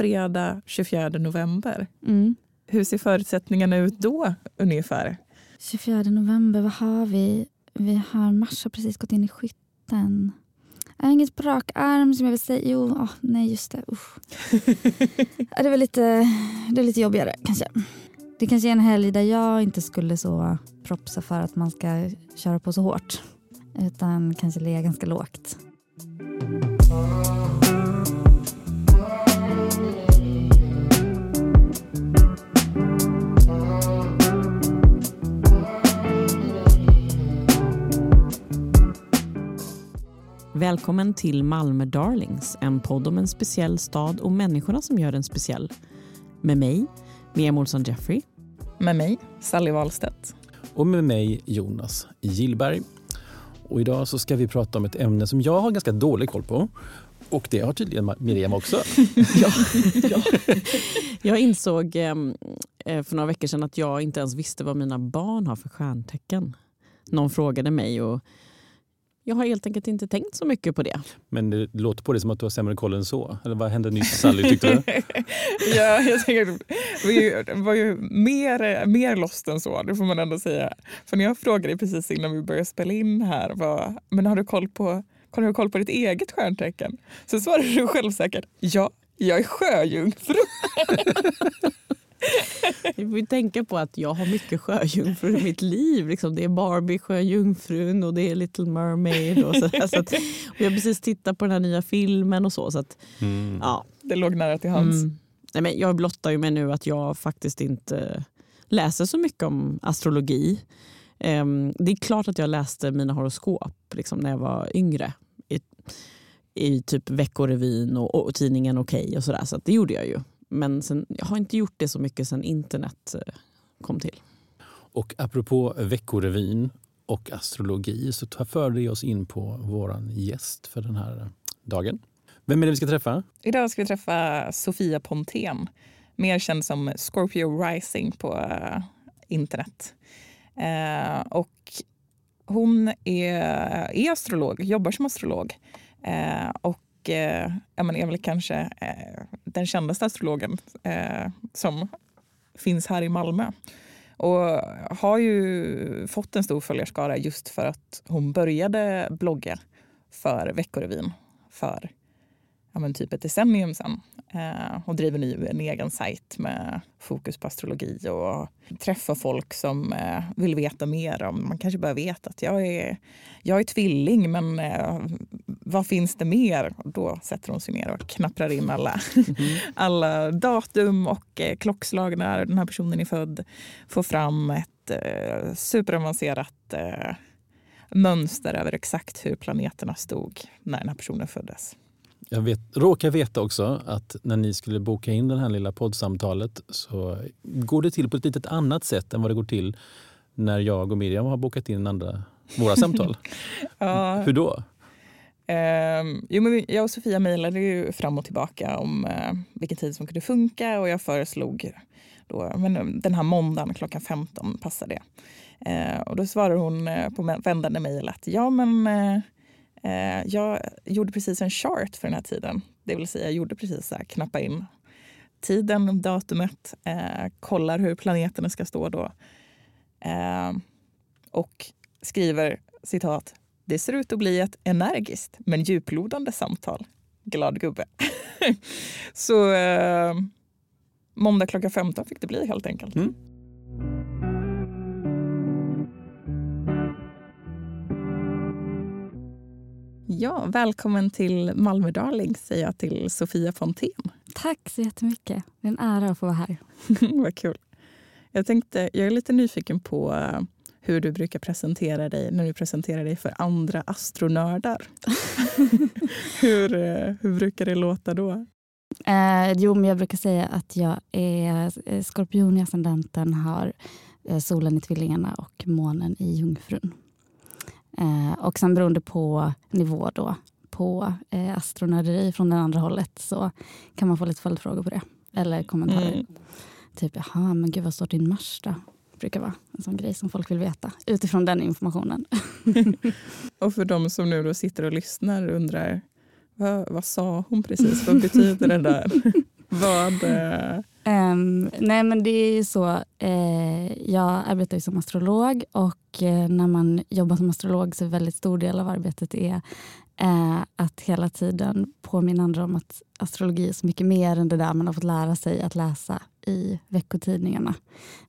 fredag 24 november. Mm. Hur ser förutsättningarna ut då ungefär? 24 november, vad har vi? Vi har Mars har precis gått in i skytten. Jag har inget på rak arm som jag vill säga. Jo, åh, nej just det. Usch. Det är väl lite, det är lite jobbigare kanske. Det kanske är en helg där jag inte skulle så propsa för att man ska köra på så hårt. Utan kanske ligga ganska lågt. Välkommen till Malmö Darlings, en podd om en speciell stad och människorna som gör den speciell. Med mig, Mia Målsson Jeffrey. Med mig, Sally Wahlstedt. Och med mig, Jonas Gillberg. Och idag så ska vi prata om ett ämne som jag har ganska dålig koll på. Och det har tydligen Miriam också. ja, ja. Jag insåg eh, för några veckor sedan att jag inte ens visste vad mina barn har för stjärntecken. Någon frågade mig och jag har helt enkelt inte tänkt så mycket på det. Men det låter på det som att du har sämre koll än så. Eller vad hände nyss Sally tyckte du? ja, jag tänker, det var ju mer, mer lost än så, det får man ändå säga. För när jag frågade precis innan vi började spela in här, vad, men har du koll på har du koll på ditt eget stjärntecken? Så svarade du självsäkert, ja, jag är sjöjungfru. Vi får tänka på att jag har mycket sjöjungfrur i mitt liv. Liksom, det är Barbie, sjöjungfrun och det är Little Mermaid. Och så, så att, och jag har precis tittat på den här nya filmen och så. så att, mm. ja, det låg nära till hands. Mm. Nej, men jag blottar ju mig nu att jag faktiskt inte läser så mycket om astrologi. Um, det är klart att jag läste mina horoskop liksom, när jag var yngre. I, i typ Veckorevyn och, och tidningen Okej okay och sådär. Så det gjorde jag ju. Men sen, jag har inte gjort det så mycket sen internet eh, kom till. Och apropå Veckorevyn och astrologi så för det oss in på vår gäst för den här dagen. Vem är det vi ska träffa? Idag ska vi träffa Sofia Pontén, mer känd som Scorpio Rising på uh, internet. Uh, och hon är, är astrolog, jobbar som astrolog. Uh, och och eh, är väl kanske eh, den kändaste astrologen eh, som finns här i Malmö. Och har ju fått en stor följarskara just för att hon började blogga för Veckorevyn för ja, men typ ett decennium sedan. Eh, och driver nu en egen sajt med fokus på astrologi och träffar folk som eh, vill veta mer om. Man kanske bara vet att jag är, jag är tvilling, men eh, vad finns det mer? Och då sätter hon sig ner och knapprar in alla, mm. alla datum och eh, klockslag när den här personen är född. Får fram ett eh, superavancerat eh, mönster över exakt hur planeterna stod när den här personen föddes. Jag vet, råkar veta också att när ni skulle boka in det här lilla poddsamtalet så går det till på ett lite annat sätt än vad det går till när jag och Miriam har bokat in andra, våra samtal. ja. Hur då? Um, jo, men jag och Sofia mejlade ju fram och tillbaka om uh, vilken tid som kunde funka och jag föreslog då, men den här måndagen klockan 15 passar det. Uh, och då svarade hon uh, på vändande mejl att ja men Eh, jag gjorde precis en chart för den här tiden. Det vill säga jag gjorde precis så här, knappa in tiden, datumet, eh, kollar hur planeterna ska stå då. Eh, och skriver citat. Det ser ut att bli ett energiskt men djuplodande samtal. Glad gubbe. så eh, måndag klockan 15 fick det bli helt enkelt. Mm. Ja, välkommen till Malmö Darling säger jag till Sofia Fontén. Tack så jättemycket. Det är en ära att få vara här. Vad kul. Jag, tänkte, jag är lite nyfiken på eh, hur du brukar presentera dig när du presenterar dig för andra astronördar. hur, eh, hur brukar det låta då? Eh, jo, men jag brukar säga att jag är eh, skorpion i ascendenten, har solen i tvillingarna och månen i jungfrun. Eh, och sen beroende på nivå då, på eh, astronörderi från det andra hållet så kan man få lite följdfrågor på det. Eller kommentarer. Mm. Typ, jaha, men gud vad står din Mars då? brukar vara en sån grej som folk vill veta utifrån den informationen. och för de som nu då sitter och lyssnar och undrar vad, vad sa hon precis? Vad betyder det där? Vad... Um, nej men det är ju så, eh, jag arbetar ju som astrolog och eh, när man jobbar som astrolog så är en väldigt stor del av arbetet är eh, att hela tiden påminna andra om att astrologi är så mycket mer än det där man har fått lära sig att läsa i veckotidningarna.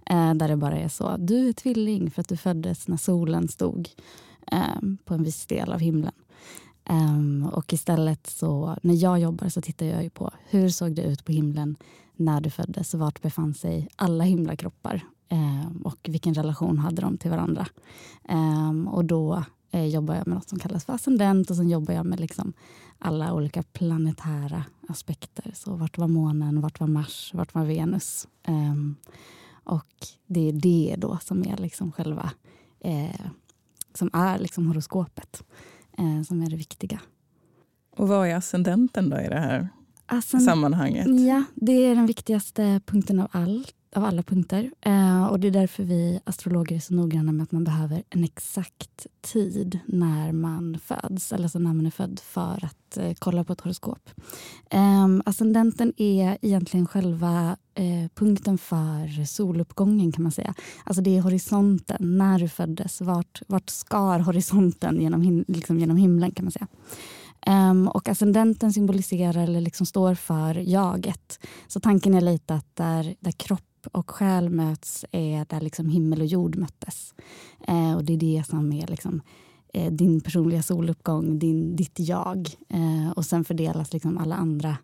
Eh, där det bara är så, du är tvilling för att du föddes när solen stod eh, på en viss del av himlen. Um, och istället så, när jag jobbar så tittar jag ju på hur såg det ut på himlen när du föddes? Vart befann sig alla himlakroppar? Um, och vilken relation hade de till varandra? Um, och då eh, jobbar jag med något som kallas för ascendent och sen jobbar jag med liksom alla olika planetära aspekter. Så vart var månen, vart var Mars, vart var Venus? Och det är det då som är liksom själva eh, som är liksom horoskopet eh, som är det viktiga. Och vad är ascendenten då i det här Ascend- sammanhanget? Ja, det är den viktigaste punkten av, all, av alla punkter. Eh, och Det är därför vi astrologer är så noggranna med att man behöver en exakt tid när man föds, eller alltså när man är född, för att eh, kolla på ett horoskop. Eh, ascendenten är egentligen själva eh, punkten för soluppgången kan man säga. Alltså det är horisonten, när du föddes. Vart, vart skar horisonten genom, him- liksom genom himlen kan man säga. Um, och ascendenten symboliserar eller liksom står för jaget. Så tanken är lite att där, där kropp och själ möts är där liksom himmel och jord möttes. Eh, och det är det som är liksom, eh, din personliga soluppgång, din, ditt jag. Eh, och sen fördelas liksom alla andra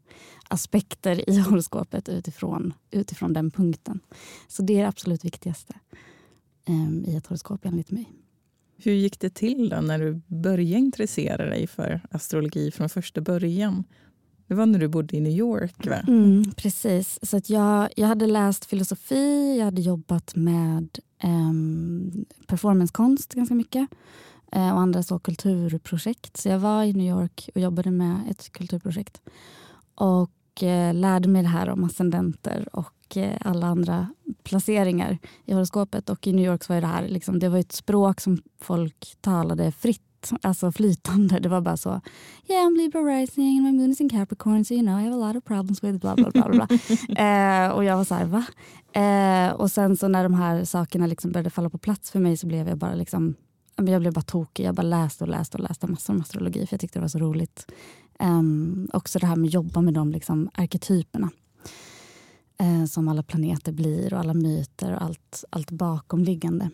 aspekter i horoskopet utifrån, utifrån den punkten. Så det är det absolut viktigaste ehm, i ett horoskop enligt mig. Hur gick det till då när du började intressera dig för astrologi från första början? Det var när du bodde i New York, va? Mm, precis. Så att jag, jag hade läst filosofi, jag hade jobbat med eh, performancekonst ganska mycket eh, och andra så kulturprojekt. Så jag var i New York och jobbade med ett kulturprojekt och eh, lärde mig det här om ascendenter och eh, alla andra placeringar i horoskopet. Och i New York så var det här liksom, det var ett språk som folk talade fritt alltså flytande. Det var bara så, yeah I'm Libra rising and my moon is in Capricorn so you know I have a lot of problems with bla bla bla. bla. eh, och jag var så här, va? Eh, och sen så när de här sakerna liksom började falla på plats för mig så blev jag bara liksom jag blev bara tokig. Jag bara läste och läste och läste massor om astrologi för jag tyckte det var så roligt. Um, också det här med att jobba med de liksom, arketyperna eh, som alla planeter blir och alla myter och allt, allt bakomliggande.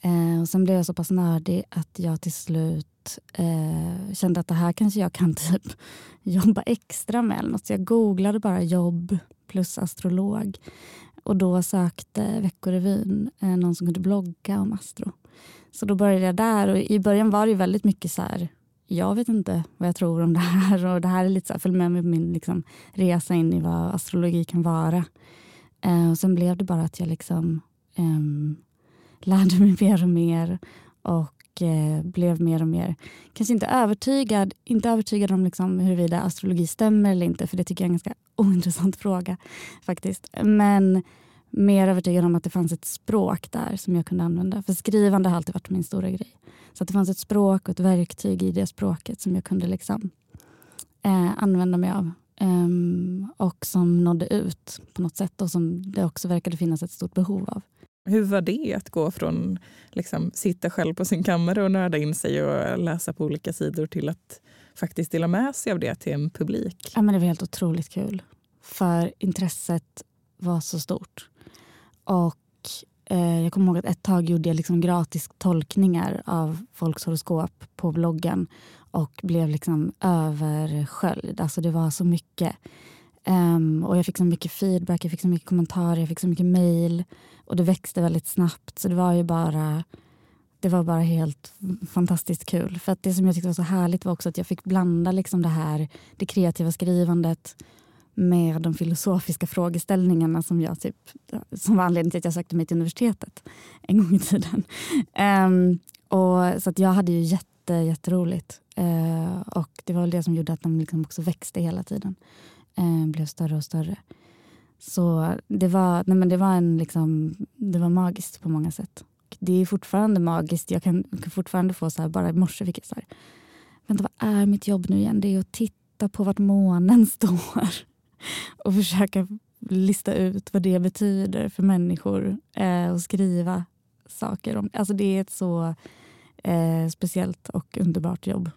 Eh, och sen blev jag så pass nördig att jag till slut eh, kände att det här kanske jag kan typ jobba extra med. Eller något. Så jag googlade bara jobb plus astrolog. Och då sökte Veckorevyn eh, någon som kunde blogga om astro. Så då började jag där och i början var det väldigt mycket så här jag vet inte vad jag tror om det här. Och det här är lite så här, följ med mig på min liksom, resa in i vad astrologi kan vara. Eh, och sen blev det bara att jag liksom eh, lärde mig mer och mer och eh, blev mer och mer, kanske inte övertygad, inte övertygad om liksom huruvida astrologi stämmer eller inte, för det tycker jag är en ganska ointressant fråga faktiskt. Men mer övertygad om att det fanns ett språk där som jag kunde använda. För skrivande har alltid varit min stora grej. Så att det fanns ett språk och ett verktyg i det språket som jag kunde liksom, eh, använda mig av. Um, och som nådde ut på något sätt och som det också verkade finnas ett stort behov av. Hur var det att gå från liksom, sitta själv på sin kammare och nörda in sig och läsa på olika sidor till att faktiskt dela med sig av det till en publik? Ja, men det var helt otroligt kul. För intresset var så stort. Och eh, jag kommer ihåg att ett tag gjorde jag liksom gratis tolkningar av folks horoskop på bloggen och blev liksom översköljd. Alltså det var så mycket. Um, och jag fick så mycket feedback, jag fick så mycket kommentarer, jag fick så mycket mail. Och det växte väldigt snabbt. Så det var ju bara det var bara helt fantastiskt kul. För att Det som jag tyckte var så härligt var också att jag fick blanda liksom det här, det kreativa skrivandet med de filosofiska frågeställningarna som, jag typ, som var anledningen till att jag sökte mig till universitetet en gång i tiden. Um, och, så att jag hade ju jätte, jätteroligt. Uh, och det var väl det som gjorde att de liksom också växte hela tiden. Eh, blev större och större. Så det var, nej men det var, en liksom, det var magiskt på många sätt. Det är fortfarande magiskt. Jag kan, kan fortfarande få så här, bara i morse fick jag så här, vänta vad är mitt jobb nu igen? Det är att titta på vart månen står. och försöka lista ut vad det betyder för människor eh, och skriva saker om Alltså det är ett så eh, speciellt och underbart jobb.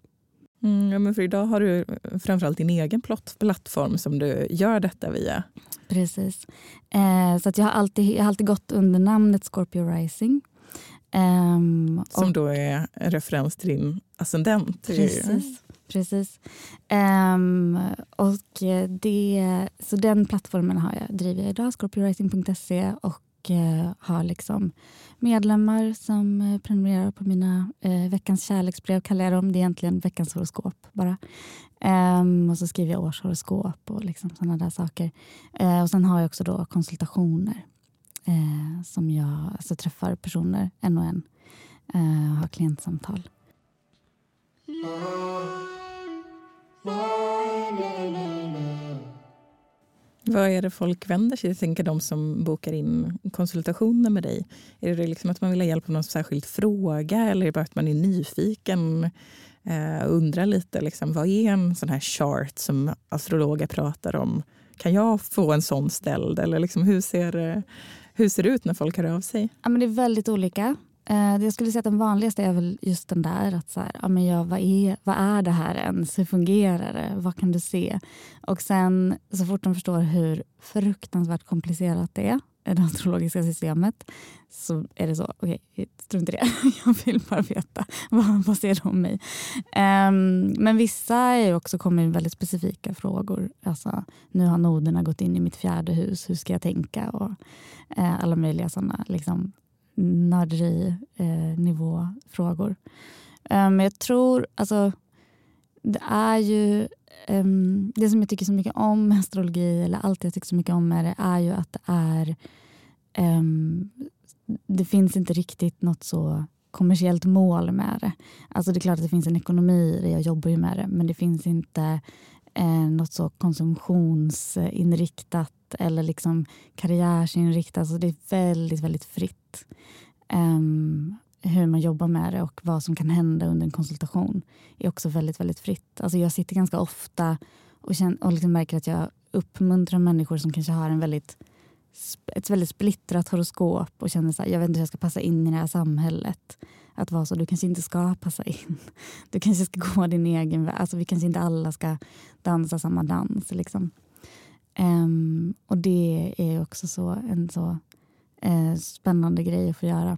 Mm, ja, men för idag har du framförallt din egen plattform som du gör detta via. Precis. Eh, så att jag, har alltid, jag har alltid gått under namnet Scorpio Rising. Um, som och, då är en referens till din ascendent. Precis. precis. Um, och det, så den plattformen har jag, driver jag idag, scorpiorising.se och uh, har liksom medlemmar som eh, prenumererar på mina eh, veckans kärleksbrev, kallar jag dem. Det är egentligen veckans horoskop bara. Ehm, och så skriver jag årshoroskop och liksom sådana där saker. Eh, och sen har jag också då konsultationer eh, som jag alltså, träffar personer en och en. Eh, har klientsamtal. Vad är det folk vänder sig till? Jag tänker de som bokar in konsultationer med dig. Är det liksom att man vill ha hjälp med någon särskild fråga eller är det bara att man är nyfiken eh, och undrar lite liksom, vad är en sån här chart som astrologer pratar om? Kan jag få en sån ställd? Eller liksom, hur, ser, eh, hur ser det ut när folk hör av sig? Ja, men det är väldigt olika. Eh, jag skulle säga att den vanligaste är väl just den där. Att så här, ja, men ja, vad, är, vad är det här ens? Hur fungerar det? Vad kan du se? Och sen så fort de förstår hur fruktansvärt komplicerat det är, det astrologiska systemet, så är det så, okej, okay, strunt i det. Jag vill bara veta, vad, vad ser de om mig? Um, men vissa är också kommer med väldigt specifika frågor. Alltså, nu har noderna gått in i mitt fjärde hus, hur ska jag tänka? Och uh, alla möjliga sådana liksom, nörderi-nivå-frågor. Eh, ehm, jag tror, alltså, det är ju ehm, det som jag tycker så mycket om med astrologi, eller allt jag tycker så mycket om med det, är ju att det är um, det finns inte riktigt något så kommersiellt mål med det. Alltså det är klart att det finns en ekonomi i det, jag jobbar ju med det, men det finns inte eh, något så konsumtionsinriktat eller liksom karriärsinriktat. Alltså det är väldigt, väldigt fritt um, hur man jobbar med det och vad som kan hända under en konsultation är också väldigt, väldigt fritt. Alltså jag sitter ganska ofta och, känner, och liksom märker att jag uppmuntrar människor som kanske har en väldigt ett väldigt splittrat horoskop och känner att jag vet inte hur jag ska passa in i det här samhället. Att vara så, du kanske inte ska passa in. Du kanske ska gå din egen väg. Alltså, vi kanske inte alla ska dansa samma dans. Liksom. Um, och det är också så, en så eh, spännande grej att få göra.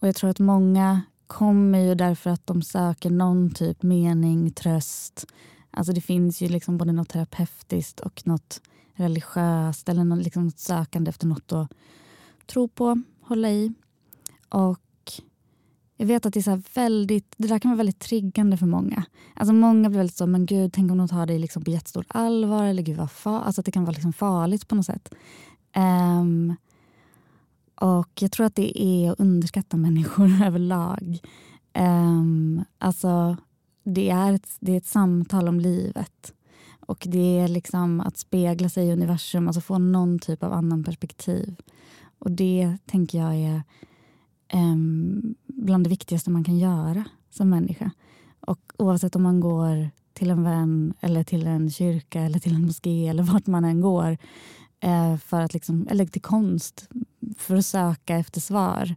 Och jag tror att många kommer ju därför att de söker någon typ mening, tröst. Alltså det finns ju liksom både något terapeutiskt och något religiöst eller något, liksom något sökande efter något att tro på, hålla i. Och jag vet att det, är så väldigt, det där kan vara väldigt triggande för många. Alltså många blir väldigt så, men gud, tänk om de tar det liksom på jättestort allvar. Eller gud vad fa alltså att det kan vara liksom farligt på något sätt. Um, och jag tror att det är att underskatta människor överlag. Um, alltså, det är, ett, det är ett samtal om livet. Och det är liksom att spegla sig i universum, alltså få någon typ av annan perspektiv. Och det tänker jag är um, bland det viktigaste man kan göra som människa. Och oavsett om man går till en vän eller till en kyrka eller till en moské eller vart man än går eh, för att liksom, eller till konst för att söka efter svar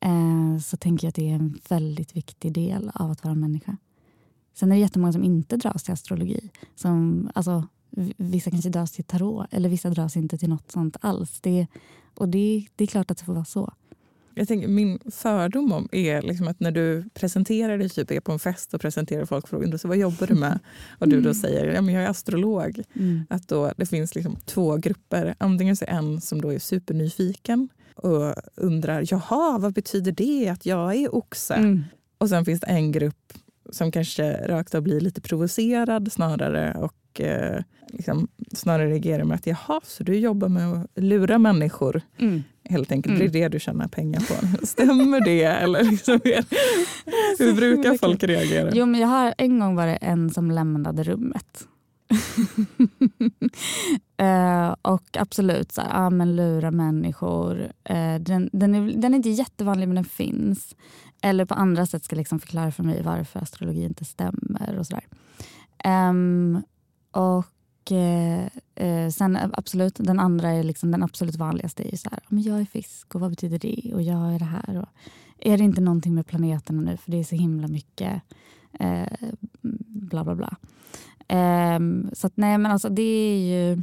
eh, så tänker jag att det är en väldigt viktig del av att vara människa. Sen är det jättemånga som inte dras till astrologi. Som, alltså, vissa kanske dras till tarot eller vissa dras inte till något sånt alls. Det, och det, det är klart att det får vara så. Jag tänker, min fördom om är liksom att när du presenterar dig, typ är på en fest och presenterar folk frågan, så vad jobbar du med? Och du då mm. säger ja, men jag är astrolog. Mm. Att då, det finns liksom två grupper. Antingen så en som då är supernyfiken och undrar jaha, vad betyder det att jag är oxe? Mm. Och sen finns det en grupp som kanske rakt av blir lite provocerad snarare och eh, liksom, snarare reagerar med att jaha, så du jobbar med att lura människor. Mm. Helt enkelt, mm. det är det du tjänar pengar på. Stämmer det? Eller liksom, hur brukar folk reagera? Jo, men jag har en gång var det en som lämnade rummet. uh, och absolut, så här, ja, men lura människor. Uh, den, den, är, den är inte jättevanlig men den finns. Eller på andra sätt ska liksom förklara för mig varför astrologi inte stämmer. och sådär. Um, och eh, eh sen absolut, den andra är liksom den absolut vanligaste. är ju så här, men jag är fisk och vad betyder det? Och jag är det här. Och, är det inte någonting med planeterna nu? För det är så himla mycket eh, bla bla bla. Eh, så att, nej men alltså det är ju...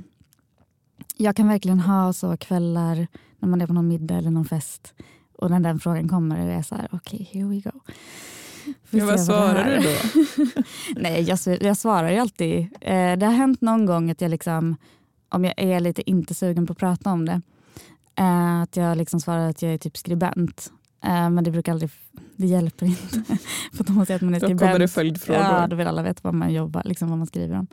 Jag kan verkligen ha så kvällar när man är på någon middag eller någon fest och när den frågan kommer och jag är så här, okej, okay, here we go. Ja, vad svarar du då? Nej, jag, jag, svarar ju alltid. Eh, det har hänt någon gång att jag liksom, om jag är lite inte sugen på att prata om det, eh, att jag liksom svarar att jag är typ skribent. Eh, men det brukar aldrig, det hjälper inte. För att man säger att man är skribent. Då kommer det följdfrågor. Ja, då vill alla veta vad man jobbar, liksom vad man skriver om.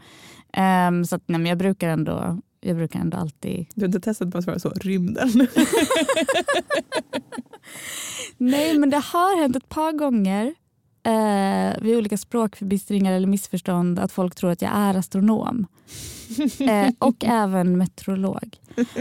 Um, så att, nej, men jag brukar ändå jag brukar ändå alltid... Du har inte testat på att svara så? Rymden? nej, men det har hänt ett par gånger eh, vid olika språkförbistringar eller missförstånd att folk tror att jag är astronom. Eh, och även meteorolog.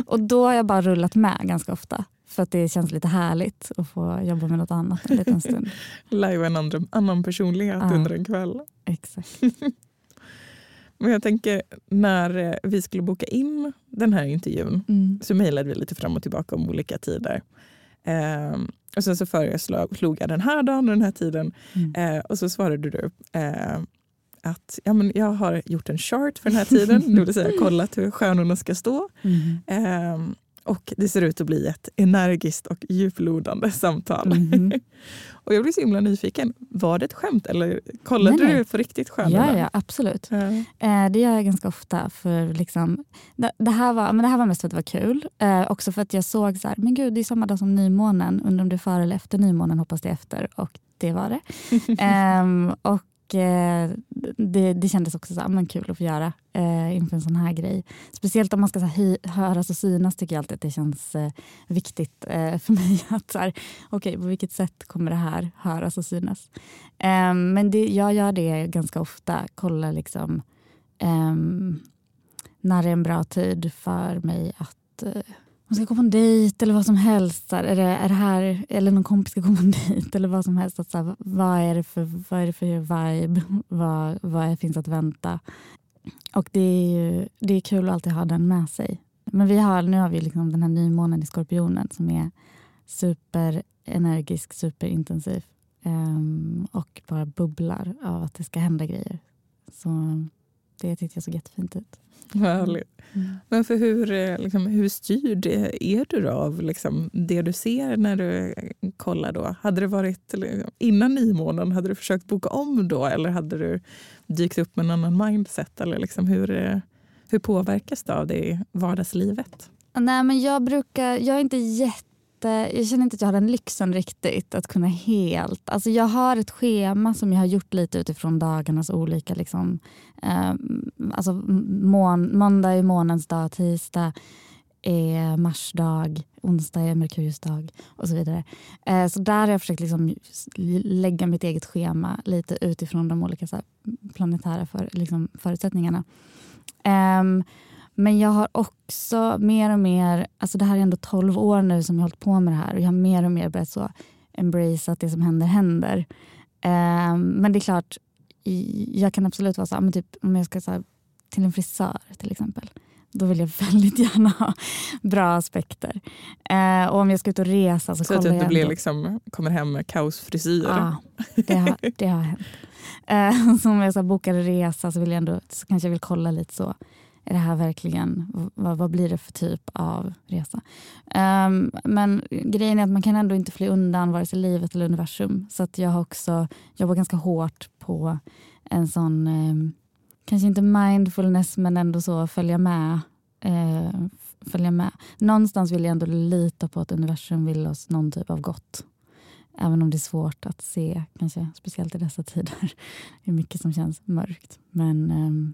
Och då har jag bara rullat med ganska ofta. För att det känns lite härligt att få jobba med något annat en liten stund. Live en andra, annan personlighet ah, under en kväll. Exakt. Men jag tänker, när eh, vi skulle boka in den här intervjun mm. så mejlade vi lite fram och tillbaka om olika tider. Eh, och sen så föreslog jag den här dagen och den här tiden. Mm. Eh, och så svarade du eh, att ja, men jag har gjort en chart för den här tiden, det vill säga kollat hur stjärnorna ska stå. Mm. Ehm, och det ser ut att bli ett energiskt och djuplodande samtal. Mm. och jag blir så himla nyfiken. Var det ett skämt eller kollade nej, nej. du på riktigt stjärnorna? Ja, ja absolut. Ja. Eh, det gör jag ganska ofta. För liksom, det, det, här var, men det här var mest för att det var kul. Eh, också för att jag såg så här, men gud det är samma dag som nymånen. Undrar om det är före eller efter nymånen, hoppas det är efter. Och det var det. eh, och Eh, det, det kändes också så, ah, men kul att få göra eh, inför en sån här grej. Speciellt om man ska så här, höras och synas tycker jag alltid att det känns eh, viktigt eh, för mig. att så här, okay, På vilket sätt kommer det här höras och synas? Eh, men det, jag gör det ganska ofta. Kollar liksom ehm, när det är en bra tid för mig att eh, hon man ska gå på en dejt eller vad som helst. Är, det, är det här, eller någon kompis ska gå på en dejt eller vad som helst. Att, så här, vad, är det för, vad är det för vibe? Vad, vad finns att vänta? Och det är, ju, det är kul att alltid ha den med sig. Men vi har, nu har vi liksom den här nymånen i Skorpionen som är superenergisk, superintensiv um, och bara bubblar av att det ska hända grejer. Så det tyckte jag såg jättefint ut. Härligt. Mm. Men för hur, eh, liksom, hur styrd är du av liksom, det du ser när du kollar? då? Hade det varit liksom, innan nymånen, hade du försökt boka om då eller hade du dykt upp med en annan mindset? Eller liksom, hur, eh, hur påverkas det av det i vardagslivet? Nej, men jag, brukar, jag är inte jätte jag känner inte att jag har den lyxen riktigt att kunna helt... Alltså jag har ett schema som jag har gjort lite utifrån dagarnas olika... Liksom, eh, alltså mån, måndag är månens dag, tisdag är marsdag, onsdag är Merkurius dag och så vidare. Eh, så där har jag försökt liksom lägga mitt eget schema lite utifrån de olika så här, planetära för, liksom, förutsättningarna. Eh, men jag har också mer och mer, alltså det här är ändå 12 år nu som jag har hållit på med det här och jag har mer och mer börjat så embrace att det som händer händer. Um, men det är klart, jag kan absolut vara så men typ, om jag ska så här, till en frisör till exempel. Då vill jag väldigt gärna ha bra aspekter. Uh, och om jag ska ut och resa så, så kollar att du blir liksom, kommer hem med kaosfrisyr? Ja, det har, det har hänt. Uh, så om jag ska boka en resa så, vill jag ändå, så kanske jag vill kolla lite så är det här verkligen, vad, vad blir det för typ av resa? Um, men grejen är att man kan ändå inte fly undan vare sig livet eller universum. Så att jag har också jobbat ganska hårt på en sån, um, kanske inte mindfulness men ändå så följa med. Uh, följa med. Någonstans vill jag ändå lita på att universum vill oss någon typ av gott. Även om det är svårt att se, kanske speciellt i dessa tider. Det är mycket som känns mörkt. Men um,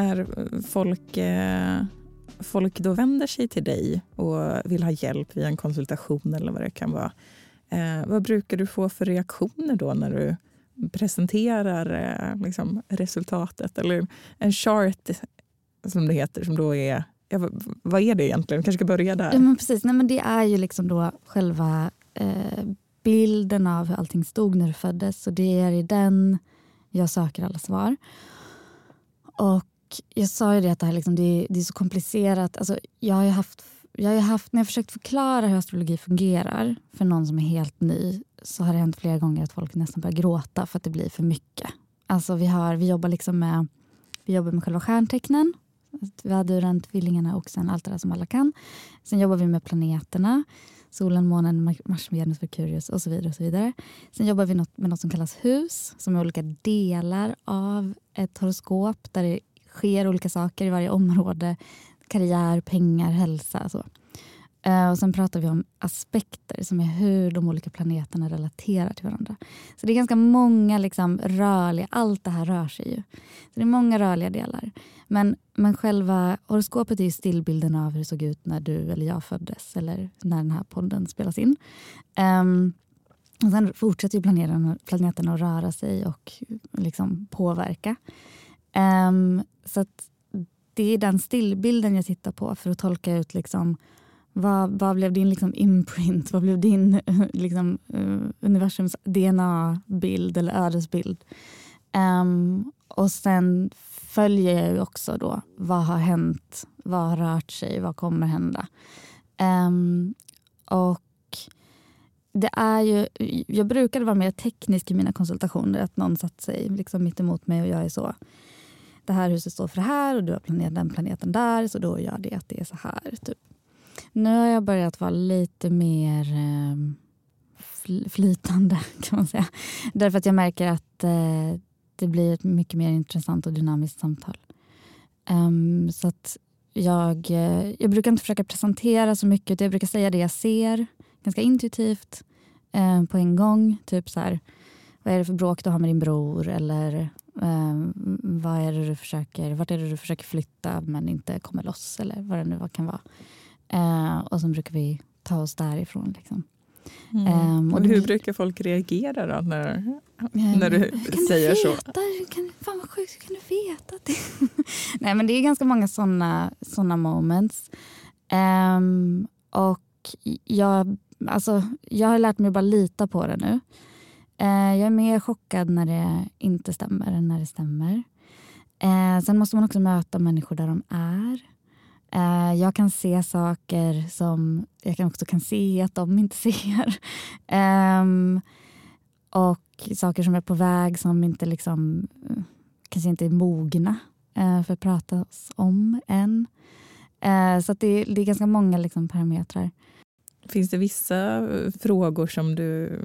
När folk, eh, folk då vänder sig till dig och vill ha hjälp via en konsultation eller vad det kan vara. Eh, vad brukar du få för reaktioner då när du presenterar eh, liksom, resultatet? Eller en chart som det heter, som då är Ja, vad är det egentligen? Vi kanske ska börja där. Ja, men precis. Nej, men det är ju liksom då själva eh, bilden av hur allting stod när du föddes. Så det är i den jag söker alla svar. Och jag sa ju det att det, här liksom, det, är, det är så komplicerat. Alltså, jag har haft, jag har haft, när jag försökt förklara hur astrologi fungerar för någon som är helt ny så har det hänt flera gånger att folk nästan börjar gråta för att det blir för mycket. Alltså, vi, har, vi, jobbar liksom med, vi jobbar med själva stjärntecknen alltså, väduren, tvillingarna och sen allt det där som alla kan. Sen jobbar vi med planeterna. Solen, månen, Mars, Venus, Merkurius och så vidare. och så vidare. Sen jobbar vi med något som kallas hus, som är olika delar av ett horoskop där det sker olika saker i varje område. Karriär, pengar, hälsa. Så. Eh, och Sen pratar vi om aspekter, som är hur de olika planeterna relaterar till varandra. Så det är ganska många liksom, rörliga... Allt det här rör sig ju. Så det är många rörliga delar. Men, men själva horoskopet är ju stillbilden av hur det såg ut när du eller jag föddes eller när den här podden spelas in. Um, och sen fortsätter ju planeten, planeterna att röra sig och liksom påverka. Um, så det är den stillbilden jag tittar på för att tolka ut liksom, vad, vad blev din liksom imprint? Vad blev din liksom, uh, universums DNA-bild eller ödesbild? Um, och sen följer jag ju också då vad har hänt, vad har rört sig, vad kommer hända. Um, och det är ju, jag brukade vara mer teknisk i mina konsultationer. Att någon satt sig liksom mitt emot mig och jag är så. Det här huset står för det här och du har planerat den planeten där så då gör det att det är så här. Typ. Nu har jag börjat vara lite mer eh, flytande kan man säga. Därför att jag märker att eh, det blir ett mycket mer intressant och dynamiskt samtal. Um, så att jag, eh, jag brukar inte försöka presentera så mycket. utan Jag brukar säga det jag ser ganska intuitivt eh, på en gång. Typ så här, vad är det för bråk du har med din bror? Eller eh, vad är det du försöker, vart är det du försöker flytta men inte kommer loss? Eller vad det nu kan vara. Eh, och så brukar vi ta oss därifrån. Liksom. Mm. Um, och hur brukar folk reagera då när, um, när du säger så? Kan, fan vad sjukt, kan du veta det? Nej men det är ganska många såna, såna moments. Um, och jag, alltså, jag har lärt mig bara lita på det nu. Eh, jag är mer chockad när det inte stämmer än när det stämmer. Eh, sen måste man också möta människor där de är. Eh, jag kan se saker som jag kan också kan se att de inte ser. Ehm, och saker som är på väg som inte liksom, kanske inte är mogna för att pratas om än. Så det, det, är ganska många liksom, parametrar. Finns det vissa frågor som du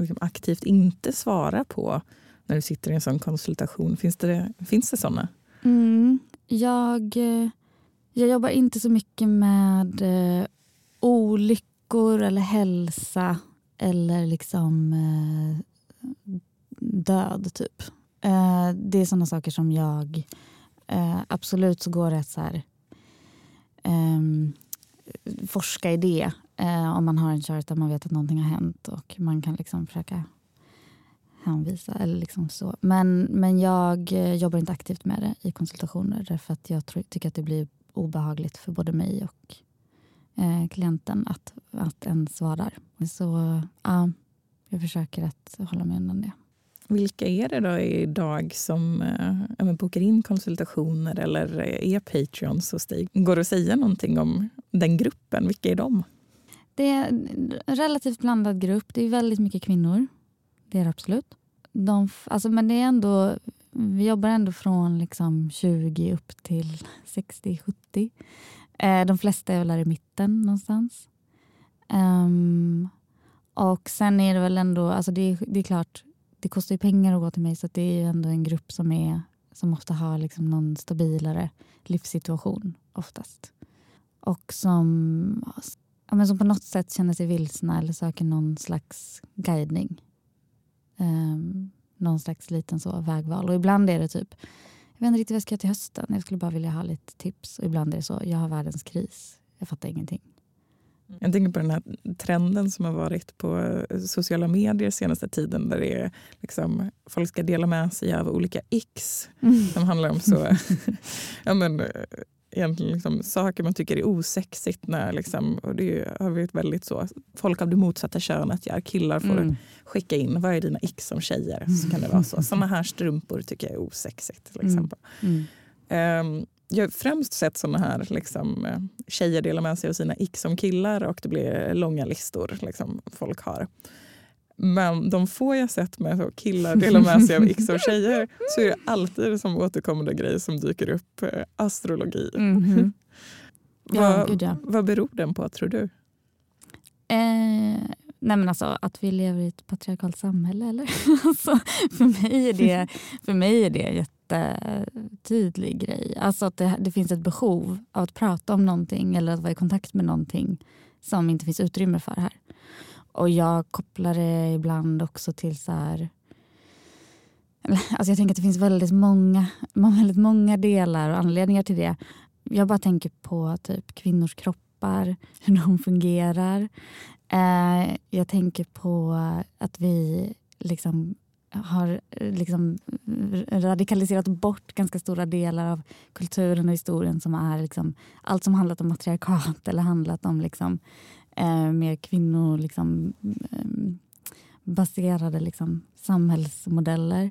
liksom aktivt inte svarar på när du sitter i en sån konsultation? Finns det, finns det såna? Mm, jag eh, jag jobbar inte så mycket med eh, olyckor eller hälsa eller liksom eh, död, typ. Eh, det är såna saker som jag... Eh, absolut så går det att så här, ehm, forska i det eh, om man har en chart där man vet att någonting har hänt och man kan liksom försöka hänvisa. Eller liksom så. Men, men jag eh, jobbar inte aktivt med det i konsultationer därför att jag tror, tycker att det blir obehagligt för både mig och eh, klienten att, att en vara där. Så ja, jag försöker att hålla mig undan det. Vilka är det då idag som eh, bokar in konsultationer eller eh, är Patreons hos dig? Går det att säga någonting om den gruppen? Vilka är de? Det är en relativt blandad grupp. Det är väldigt mycket kvinnor. Det är det absolut. de, alltså, men det är ändå, vi jobbar ändå från liksom 20 upp till 60-70. Eh, de flesta är väl där i mitten någonstans. Um, och sen är det väl ändå, alltså det, det är klart, det kostar ju pengar att gå till mig så det är ju ändå en grupp som, är, som ofta har liksom någon stabilare livssituation oftast. Och som, ja, men som på något sätt känner sig vilsna eller söker någon slags guidning. Um, någon slags liten så vägval. Och ibland är det typ, jag vet inte riktigt vad jag ska göra till hösten. Jag skulle bara vilja ha lite tips. Och ibland är det så, jag har världens kris. Jag fattar ingenting. Jag tänker på den här trenden som har varit på eh, sociala medier senaste tiden där det är liksom, folk ska dela med sig av olika x mm. som handlar om så, ja, men, eh, egentligen liksom, saker man tycker är osexigt. När, liksom, och det har varit väldigt så, folk av det motsatta könet gör. Killar får mm. skicka in, vad är dina x som tjejer? Så kan det vara så. Såna här strumpor tycker jag är osexigt. Till exempel. Mm. Um, jag har främst sett såna här liksom, eh, tjejer dela med sig av sina ick som killar och det blir långa listor liksom, folk har. Men de få jag sett med så killar dela med sig av ick som tjejer så är det alltid som återkommande grej som dyker upp eh, astrologi. Mm -hmm. ja, vad, ja. vad beror den på tror du? Eh, nej men alltså, att vi lever i ett patriarkalt samhälle. Eller? alltså, för, mig är det, för mig är det jätte jättetydlig grej. Alltså att det, det, finns ett behov av att prata om någonting eller att vara i kontakt med någonting som inte finns utrymme för här. Och jag kopplar det ibland också till så här... Alltså jag tänker att det finns väldigt många, väldigt många delar och anledningar till det. Jag bara tänker på typ kvinnors kroppar, hur de fungerar. Eh, jag tänker på att vi liksom har eh, liksom radikaliserat bort ganska stora delar av kulturen och historien som är liksom, allt som handlat om matriarkat eller handlat om liksom, eh, mer kvinnor liksom, eh, baserade liksom, samhällsmodeller.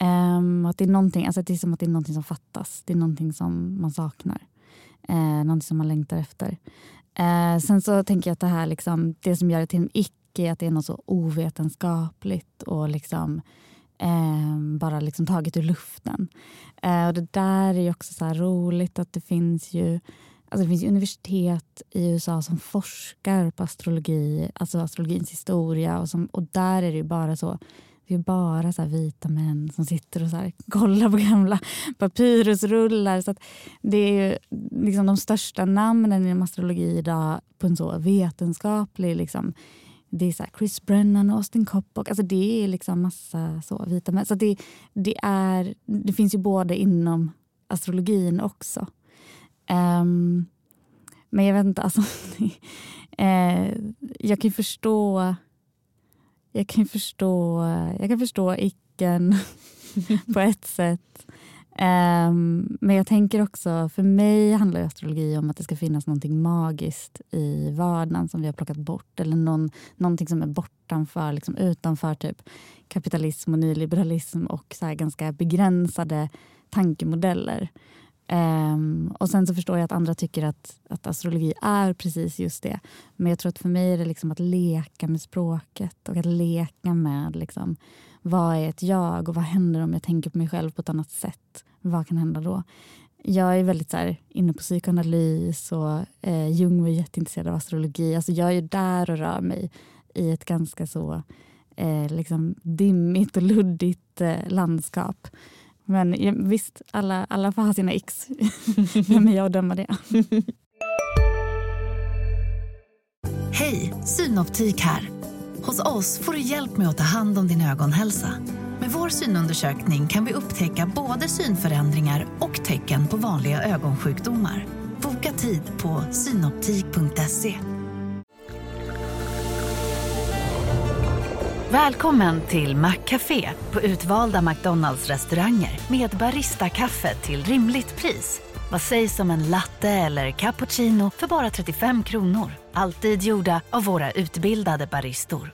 Um, att det, är någonting, alltså det är som att det är någonting som fattas. Det är någonting som man saknar. Eh, någonting som man längtar efter. Eh, sen så tänker jag att det här liksom, det som gör det till en ick är att det är något så ovetenskapligt och liksom, eh, bara liksom taget ur luften. Eh, och Det där är också så roligt att det finns ju Alltså det finns universitet i USA som forskar på astrologi, alltså astrologins historia. Och, som, och där är det bara så det är bara så vita män som sitter och så kollar på gamla papyrusrullar. Så det är ju liksom de största namnen inom astrologi idag på en så vetenskaplig liksom, det är så Chris Brennan och Austin Koppock. Alltså det är liksom massa så vita män. Så det, det, är, det finns ju både inom astrologin också. Um, men jag vet inte, alltså, eh, jag kan förstå jag kan förstå, jag kan förstå icken på ett sätt. Um, men jag tänker också, för mig handlar astrologi om att det ska finnas någonting magiskt i vardagen som vi har plockat bort. Eller någon, någonting som är bortanför, liksom utanför typ kapitalism och nyliberalism och så ganska begränsade tankemodeller. Um, och sen så förstår jag att andra tycker att, att astrologi är precis just det. Men jag tror att för mig är det liksom att leka med språket och att leka med liksom, vad är ett jag och vad händer om jag tänker på mig själv på ett annat sätt? Vad kan hända då? Jag är väldigt så här, inne på psykoanalys och eh, Jung var jätteintresserad av astrologi. Alltså jag är där och rör mig i ett ganska så eh, liksom dimmigt och luddigt eh, landskap. Men visst, alla, alla får ha sina x. Vem är jag att döma det? Hej, Synoptik här. Hos oss får du hjälp med att ta hand om din ögonhälsa. Med vår synundersökning kan vi upptäcka både synförändringar och tecken på vanliga ögonsjukdomar. Boka tid på synoptik.se. Välkommen till Maccafé på utvalda McDonalds restauranger med Baristakaffe till rimligt pris. Vad sägs om en latte eller cappuccino för bara 35 kronor? Alltid gjorda av våra utbildade baristor.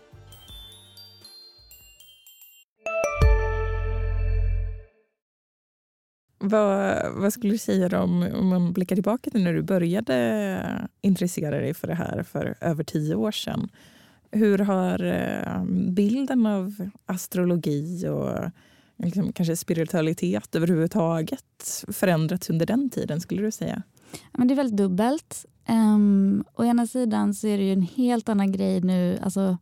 Vad, vad, skulle du säga om, om man blickar tillbaka till när du började intressera dig för det här för över tio år sedan? Hur har eh, bilden av astrologi och liksom, kanske spiritualitet överhuvudtaget förändrats under den tiden? skulle du säga? Men det är väldigt dubbelt. Um, å ena sidan så är det ju en helt annan grej nu. Alltså,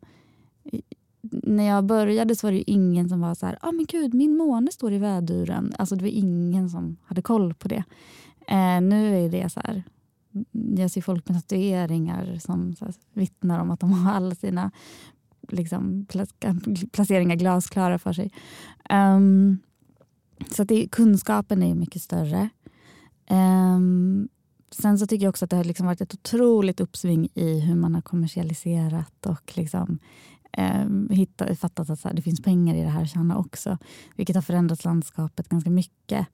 när jag började så var det ingen som var så här, ah, men gud, min måne står i väduren. Alltså det var ingen som hade koll på det. Uh, nu är det så här, jag ser folk med tatueringar som så här, vittnar om att de har alla sina liksom, placeringar glasklara för sig. Um, så det, kunskapen är mycket större. Um, sen så tycker jag också att det har liksom varit ett otroligt uppsving i hur man har kommersialiserat och liksom, ehm, um, hittat, fattat att här, det finns pengar i det här tjäna också. Vilket har förändrat landskapet ganska mycket,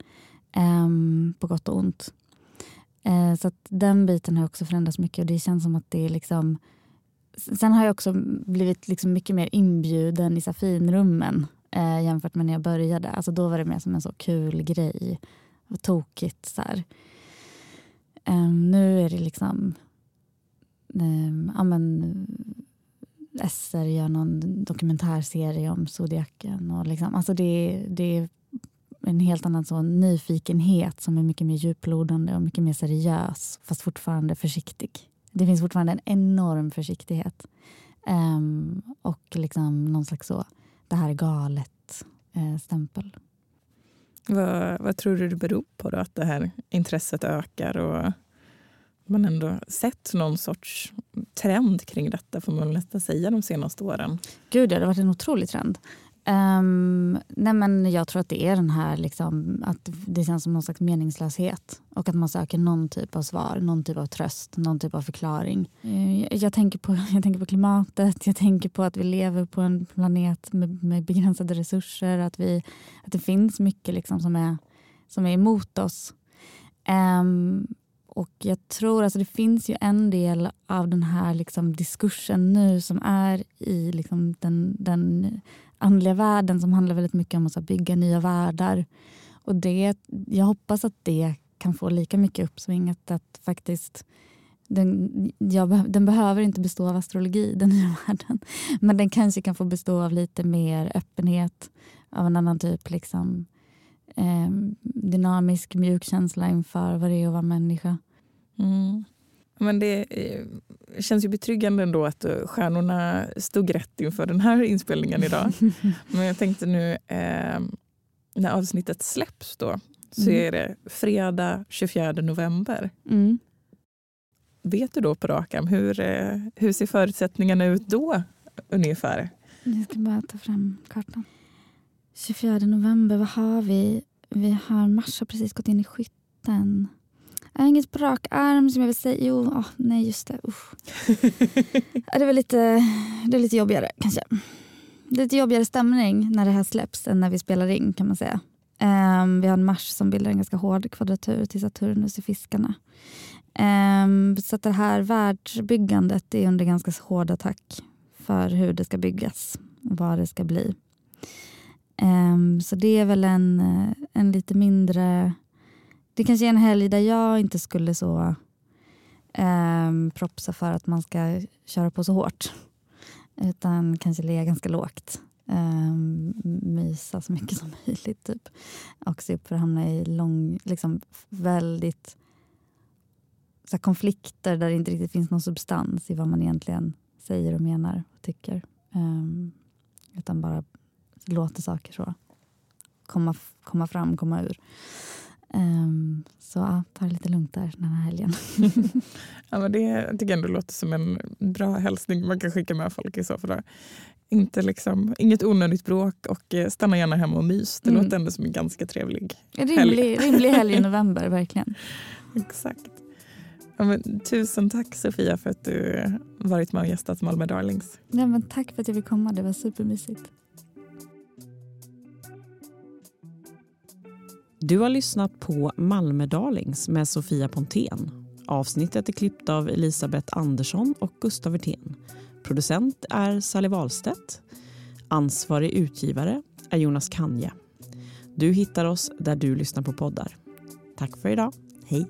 um, på gott och ont. Uh, så den biten har också förändrats mycket och det känns som att det är liksom Sen har jag också blivit liksom mycket mer inbjuden i så finrummen eh, jämfört med när jag började. Alltså då var det mer som en så kul grej. Vad tokigt. Så eh, nu är det liksom... Eh, ja, men, SR gör någon dokumentärserie om Zodiacen. Och liksom, alltså det, det är en helt annan så nyfikenhet som är mycket mer djuplodande och mycket mer seriös fast fortfarande försiktig. Det finns fortfarande en enorm försiktighet. Um, och liksom någon slags så, det här är galet-stämpel. Uh, vad, vad, tror du det beror på då, att det här intresset ökar och man ändå sett någon sorts trend kring detta får man nästan säga de senaste åren? Gud, det har varit en otrolig trend. Um, nej men jag tror att det är den här, liksom, att det känns som någon slags meningslöshet och att man söker någon typ av svar, någon typ av tröst, någon typ av förklaring. Uh, jag, jag, tänker på, jag tänker på klimatet, jag tänker på att vi lever på en planet med, med begränsade resurser, att, vi, att det finns mycket liksom som, är, som är emot oss. Um, och jag tror alltså det finns ju en del av den här liksom diskursen nu som är i liksom den, den andliga världen som handlar väldigt mycket om att bygga nya världar. Och det, jag hoppas att det kan få lika mycket uppsving. Att, att faktiskt, den, jag, den behöver inte bestå av astrologi, den nya världen. Men den kanske kan få bestå av lite mer öppenhet, av en annan typ liksom, eh, dynamisk mjuk känsla inför vad det är att vara människa. Mm. Men det eh, känns ju betryggande ändå att eh, stjärnorna stod rätt inför den här inspelningen idag. Men jag tänkte nu eh, när avsnittet släpps då så mm. är det fredag 24 november. Mm. Vet du då på rak arm, hur, eh, hur ser förutsättningarna ut då ungefär? Jag ska bara ta fram kartan. 24 november, vad har vi? Vi har Mars har precis gått in i skytten. Jag har inget på rak arm som jag vill säga. Jo, oh, nej just det. Usch. det, är lite, det är lite jobbigare kanske. Det är lite jobbigare stämning när det här släpps än när vi spelar in kan man säga. Um, vi har en Mars som bildar en ganska hård kvadratur till Saturnus i fiskarna. Um, så det här världsbyggandet är under ganska hård attack för hur det ska byggas och vad det ska bli. Um, så det är väl en, en lite mindre det kanske är en helg där jag inte skulle så eh, propsa för att man ska köra på så hårt. Utan kanske ligga ganska lågt. Eh, mysa så mycket som möjligt. Typ. Och se upp för att hamna i lång, liksom väldigt så här, konflikter där det inte riktigt finns någon substans i vad man egentligen säger och menar och tycker. Um, utan bara låter saker så komma, komma fram, komma ur. Um, så ja, ta det lite lugnt där den här helgen. ja, men det tycker jag ändå låter som en bra hälsning man kan skicka med folk i så fall. Inte liksom, inget onödigt bråk och eh, stanna gärna hemma och mys. Det mm. låter ändå som en ganska trevlig rimlig, helg. Rimlig helg i november, verkligen. Exakt. Ja, men, tusen tack Sofia för att du varit med och gästat Malmö Darlings. Ja, men tack för att jag fick komma, det var supermysigt. Du har lyssnat på Malmö Darlings med Sofia Pontén. Avsnittet är klippt av Elisabeth Andersson och Gustav Wirtén. Producent är Sally Wahlstedt. Ansvarig utgivare är Jonas Kanje. Du hittar oss där du lyssnar på poddar. Tack för idag. Hej!